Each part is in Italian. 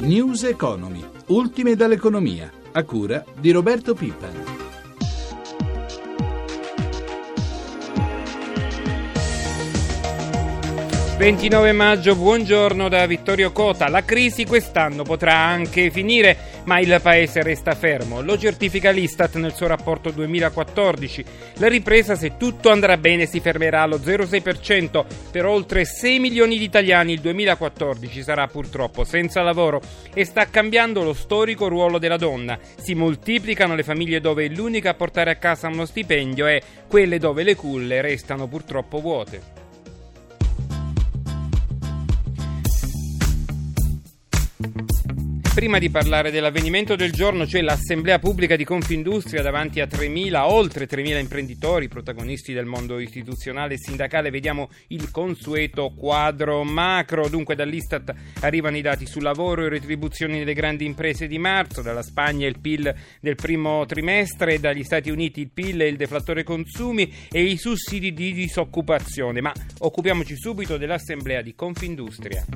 News Economy, ultime dall'economia, a cura di Roberto Pippa. 29 maggio, buongiorno da Vittorio Cota. La crisi quest'anno potrà anche finire, ma il paese resta fermo. Lo certifica l'Istat nel suo rapporto 2014. La ripresa, se tutto andrà bene, si fermerà allo 0,6%. Per oltre 6 milioni di italiani il 2014 sarà purtroppo senza lavoro e sta cambiando lo storico ruolo della donna. Si moltiplicano le famiglie dove l'unica a portare a casa uno stipendio è quelle dove le culle restano purtroppo vuote. Prima di parlare dell'avvenimento del giorno, cioè l'assemblea pubblica di Confindustria davanti a 3.000, oltre 3.000 imprenditori, protagonisti del mondo istituzionale e sindacale, vediamo il consueto quadro macro. Dunque dall'Istat arrivano i dati sul lavoro e retribuzioni delle grandi imprese di marzo, dalla Spagna il PIL del primo trimestre, dagli Stati Uniti il PIL e il deflattore consumi e i sussidi di disoccupazione. Ma occupiamoci subito dell'assemblea di Confindustria.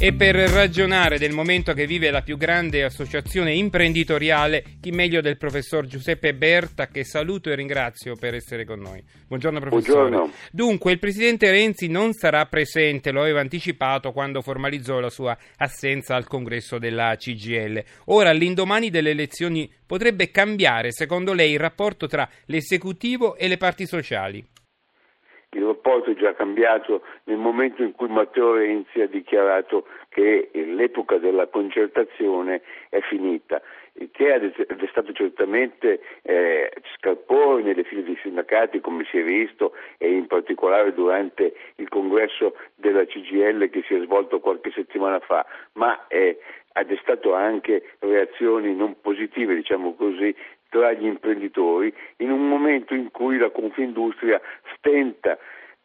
E per ragionare del momento che vive la più grande associazione imprenditoriale, chi meglio del professor Giuseppe Berta, che saluto e ringrazio per essere con noi. Buongiorno professore. Buongiorno. Dunque, il presidente Renzi non sarà presente, lo aveva anticipato quando formalizzò la sua assenza al congresso della CGL. Ora, all'indomani delle elezioni, potrebbe cambiare, secondo lei, il rapporto tra l'esecutivo e le parti sociali? Il rapporto è già cambiato nel momento in cui Matteo Renzi ha dichiarato che l'epoca della concertazione è finita, che è stato certamente eh, scalpore nelle file dei sindacati come si è visto e in particolare durante il congresso della CGL che si è svolto qualche settimana fa, ma eh, ha destato anche reazioni non positive, diciamo così, tra gli imprenditori in un momento in cui la Confindustria stenta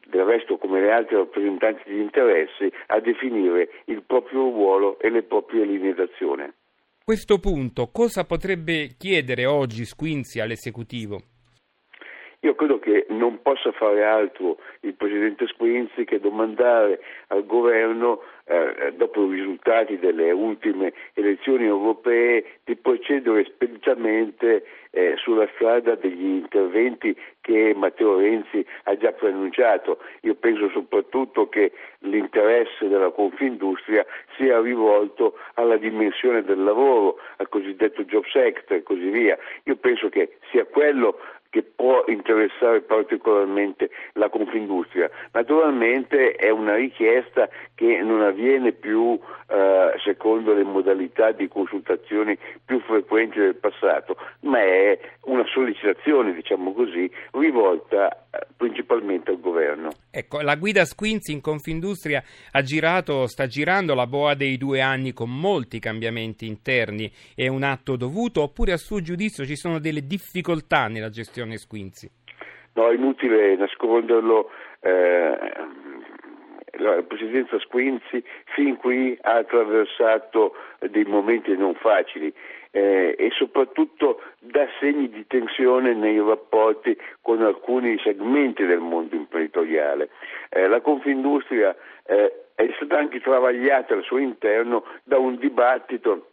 del resto come le altre rappresentanti di interessi, a definire il proprio ruolo e le proprie linee d'azione. Questo punto cosa potrebbe chiedere oggi Squinzi all'esecutivo? Io credo che non possa fare altro il Presidente Squinzi che domandare al governo, eh, dopo i risultati delle ultime elezioni europee, di procedere speditamente eh, sulla strada degli interventi che Matteo Renzi ha già preannunciato. Io penso soprattutto che l'interesse della Confindustria sia rivolto alla dimensione del lavoro, al cosiddetto Jobs Act e così via. Io penso che sia quello che può interessare particolarmente la Confindustria. Naturalmente è una richiesta che non avviene più eh, secondo le modalità di consultazioni più frequenti del passato, ma è una sollecitazione, diciamo così, rivolta principalmente al governo. Ecco, la guida Squinzi in Confindustria ha girato, sta girando la boa dei due anni con molti cambiamenti interni. È un atto dovuto oppure a suo giudizio ci sono delle difficoltà nella gestione Squinzi? No, è inutile nasconderlo. Eh, la presidenza Squinzi fin qui ha attraversato dei momenti non facili eh, e soprattutto dà segni di tensione nei rapporti con alcuni segmenti del mondo imprenditoriale. Eh, la Confindustria eh, è stata anche travagliata al suo interno da un dibattito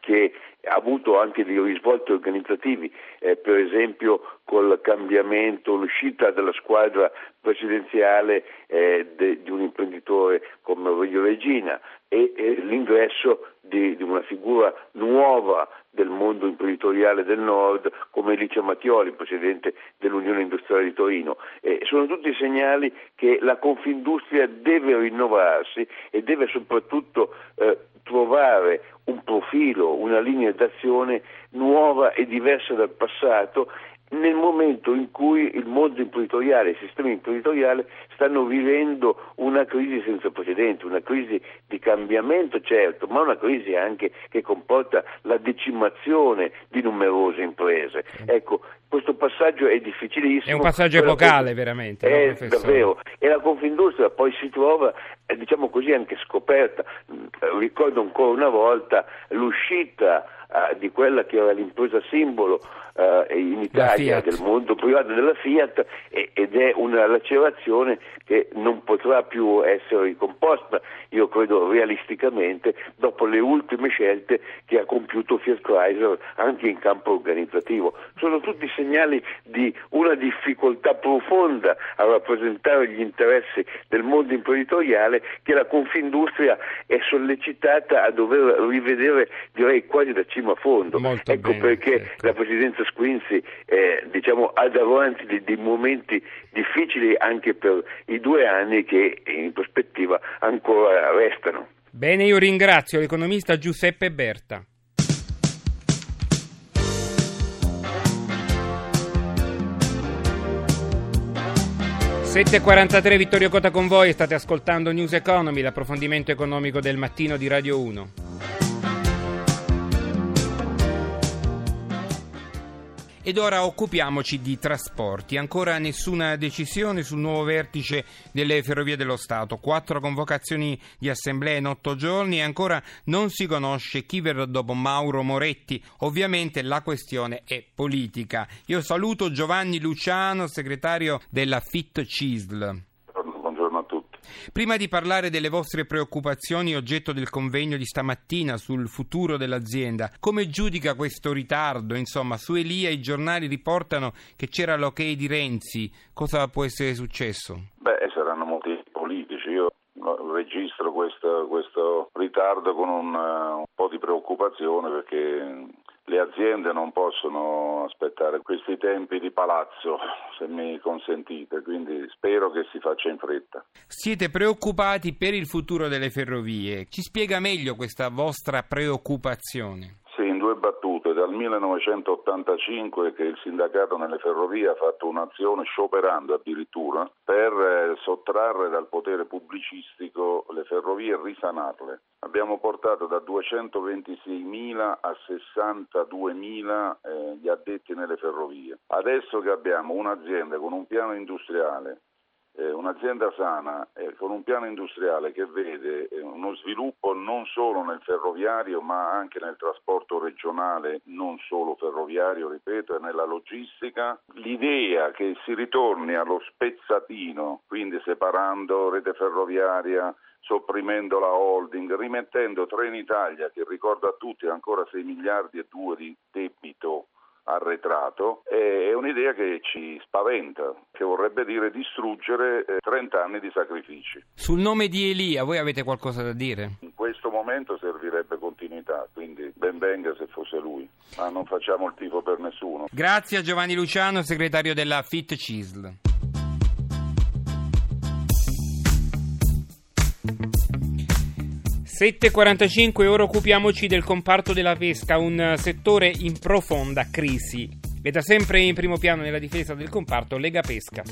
che ha avuto anche dei risvolti organizzativi, eh, per esempio col cambiamento, l'uscita della squadra presidenziale eh, de, di un imprenditore come Aurelio Regina e eh, l'ingresso di, di, una figura nuova del mondo imprenditoriale del Nord come Licia Mattioli, presidente dell'Unione Industriale di Torino. sono tutti segnali che la Confindustria deve rinnovarsi e deve soprattutto eh, trovare un profilo, una linea d'azione nuova e diversa dal passato nel momento in cui il mondo imprenditoriale, il sistema imprenditoriale stanno vivendo una crisi senza precedenti, una crisi di cambiamento certo, ma una crisi anche che comporta la decimazione di numerose imprese. Ecco, questo passaggio è difficilissimo. È un passaggio epocale con... veramente. È no, davvero. E la Confindustria poi si trova, eh, diciamo così, anche scoperta. Mm, ricordo ancora una volta l'uscita uh, di quella che era l'impresa simbolo uh, in Italia del mondo privato della Fiat e, ed è una lacerazione che non potrà più essere ricomposta, io credo realisticamente, dopo le ultime scelte che ha compiuto Fiat Chrysler anche in campo organizzativo. Sono tutti segnali di una difficoltà profonda a rappresentare gli interessi del mondo imprenditoriale che la Confindustria è sollecitata a dover rivedere direi quasi da cima a fondo. Molto ecco bene, perché certo. la Presidenza Squinzi eh, diciamo, ha davanti dei, dei momenti difficili anche per i due anni che in prospettiva ancora restano. Bene, io ringrazio l'economista Giuseppe Berta. ...7.43 Vittorio Cota con voi, state ascoltando News Economy, l'approfondimento economico del mattino di Radio 1. Ed ora occupiamoci di trasporti. Ancora nessuna decisione sul nuovo vertice delle Ferrovie dello Stato. Quattro convocazioni di assemblea in otto giorni e ancora non si conosce chi verrà dopo Mauro Moretti. Ovviamente la questione è politica. Io saluto Giovanni Luciano, segretario della FIT CISL. Prima di parlare delle vostre preoccupazioni oggetto del convegno di stamattina sul futuro dell'azienda, come giudica questo ritardo? Insomma, su Elia i giornali riportano che c'era l'ok di Renzi. Cosa può essere successo? Beh, saranno motivi politici. Io registro questo, questo ritardo con un, uh, un po' di preoccupazione perché le aziende non possono aspettare questi tempi di palazzo, se mi consentite, quindi spero che si faccia in fretta. Siete preoccupati per il futuro delle ferrovie. Ci spiega meglio questa vostra preoccupazione? Due battute. Dal 1985 che il sindacato nelle ferrovie ha fatto un'azione scioperando addirittura per eh, sottrarre dal potere pubblicistico le ferrovie e risanarle. Abbiamo portato da 226.000 a 62.000 eh, gli addetti nelle ferrovie. Adesso che abbiamo un'azienda con un piano industriale eh, un'azienda sana eh, con un piano industriale che vede eh, uno sviluppo non solo nel ferroviario ma anche nel trasporto regionale, non solo ferroviario, ripeto, e nella logistica, l'idea che si ritorni allo spezzatino, quindi separando rete ferroviaria, sopprimendo la holding, rimettendo Trenitalia, che ricordo a tutti ancora 6 miliardi e 2 di debito arretrato è un'idea che ci spaventa, che vorrebbe dire distruggere 30 anni di sacrifici. Sul nome di Elia voi avete qualcosa da dire? In questo momento servirebbe continuità, quindi ben venga se fosse lui, ma non facciamo il tifo per nessuno. Grazie a Giovanni Luciano, segretario della FIT CISL. ...7.45 ora occupiamoci del comparto della pesca, un settore in profonda crisi. E da sempre in primo piano nella difesa del comparto Lega Pesca.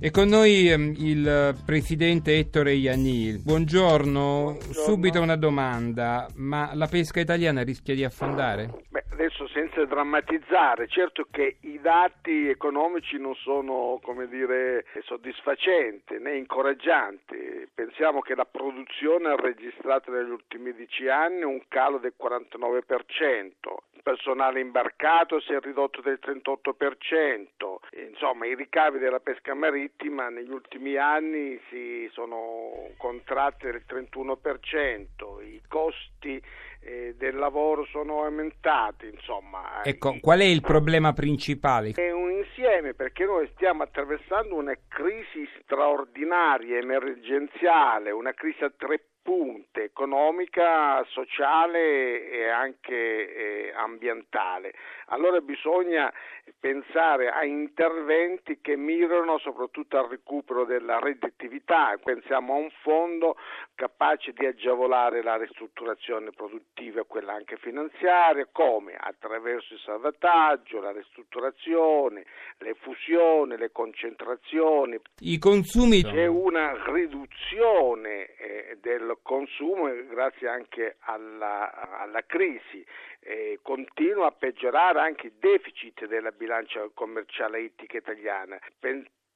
E con noi ehm, il presidente Ettore Iannil. Buongiorno. Buongiorno. subito una domanda, ma la pesca italiana rischia di affondare? Beh, adesso senza drammatizzare, certo che i dati economici non sono, dire, soddisfacenti né incoraggianti. Pensiamo che la produzione ha registrato negli ultimi dieci anni un calo del 49%, il personale imbarcato si è ridotto del 38%, insomma i ricavi della pesca marittima negli ultimi anni si sono contratti del 31%, i costi eh, del lavoro sono aumentati, insomma. Ecco, qual è il problema principale? È un insieme perché noi stiamo attraversando una crisi straordinaria, emergenziale, una crisi a tre punte, economica, sociale e anche eh, ambientale. Allora bisogna pensare a interventi che mirano soprattutto al recupero della redditività, pensiamo a un fondo capace di agevolare la ristrutturazione produttiva e quella anche finanziaria, come attraverso il salvataggio, la ristrutturazione, le fusioni, le concentrazioni. I consumi C'è una riduzione eh, del consumo grazie anche alla, alla crisi. Eh, continua a peggiorare anche il deficit della bilancia commerciale ittica italiana.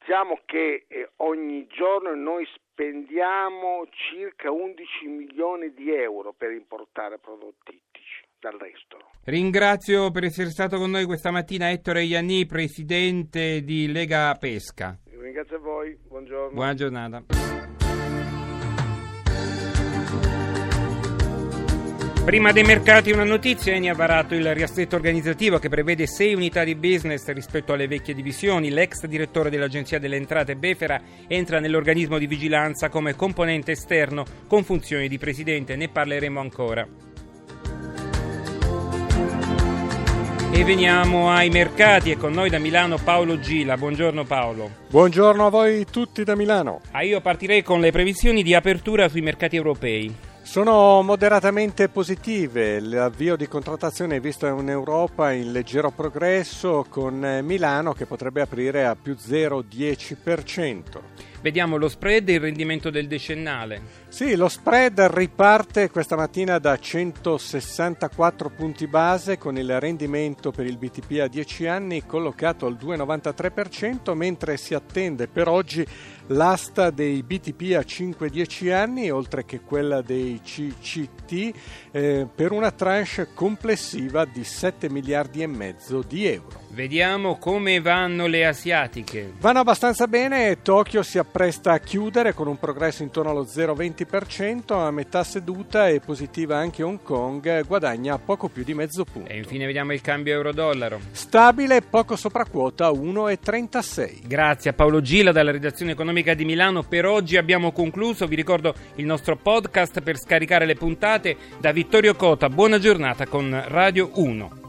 Stiamo che eh, ogni giorno noi spendiamo circa 11 milioni di euro per importare prodotti ittici dall'estero. Ringrazio per essere stato con noi questa mattina Ettore Ianni, presidente di Lega Pesca. Ringrazio a voi, buongiorno. Buona giornata. Prima dei mercati una notizia, Eni ha varato il riassetto organizzativo che prevede sei unità di business rispetto alle vecchie divisioni. L'ex direttore dell'Agenzia delle Entrate Befera entra nell'organismo di vigilanza come componente esterno con funzioni di presidente, ne parleremo ancora. E veniamo ai mercati e con noi da Milano Paolo Gila. Buongiorno Paolo. Buongiorno a voi tutti da Milano. Ah, io partirei con le previsioni di apertura sui mercati europei. Sono moderatamente positive, l'avvio di contrattazione è visto in Europa in leggero progresso con Milano che potrebbe aprire a più 0,10%. Vediamo lo spread e il rendimento del decennale. Sì, lo spread riparte questa mattina da 164 punti base con il rendimento per il BTP a 10 anni collocato al 2,93%, mentre si attende per oggi l'asta dei BTP a 5-10 anni, oltre che quella dei CCT, eh, per una tranche complessiva di 7 miliardi e mezzo di euro. Vediamo come vanno le asiatiche. Vanno abbastanza bene, Tokyo si appresta a chiudere con un progresso intorno allo 0,20%, a metà seduta è positiva anche Hong Kong, guadagna poco più di mezzo punto. E infine vediamo il cambio euro-dollaro. Stabile, poco sopra quota 1,36. Grazie a Paolo Gila dalla redazione economica di Milano. Per oggi abbiamo concluso, vi ricordo il nostro podcast per scaricare le puntate da Vittorio Cota. Buona giornata con Radio 1.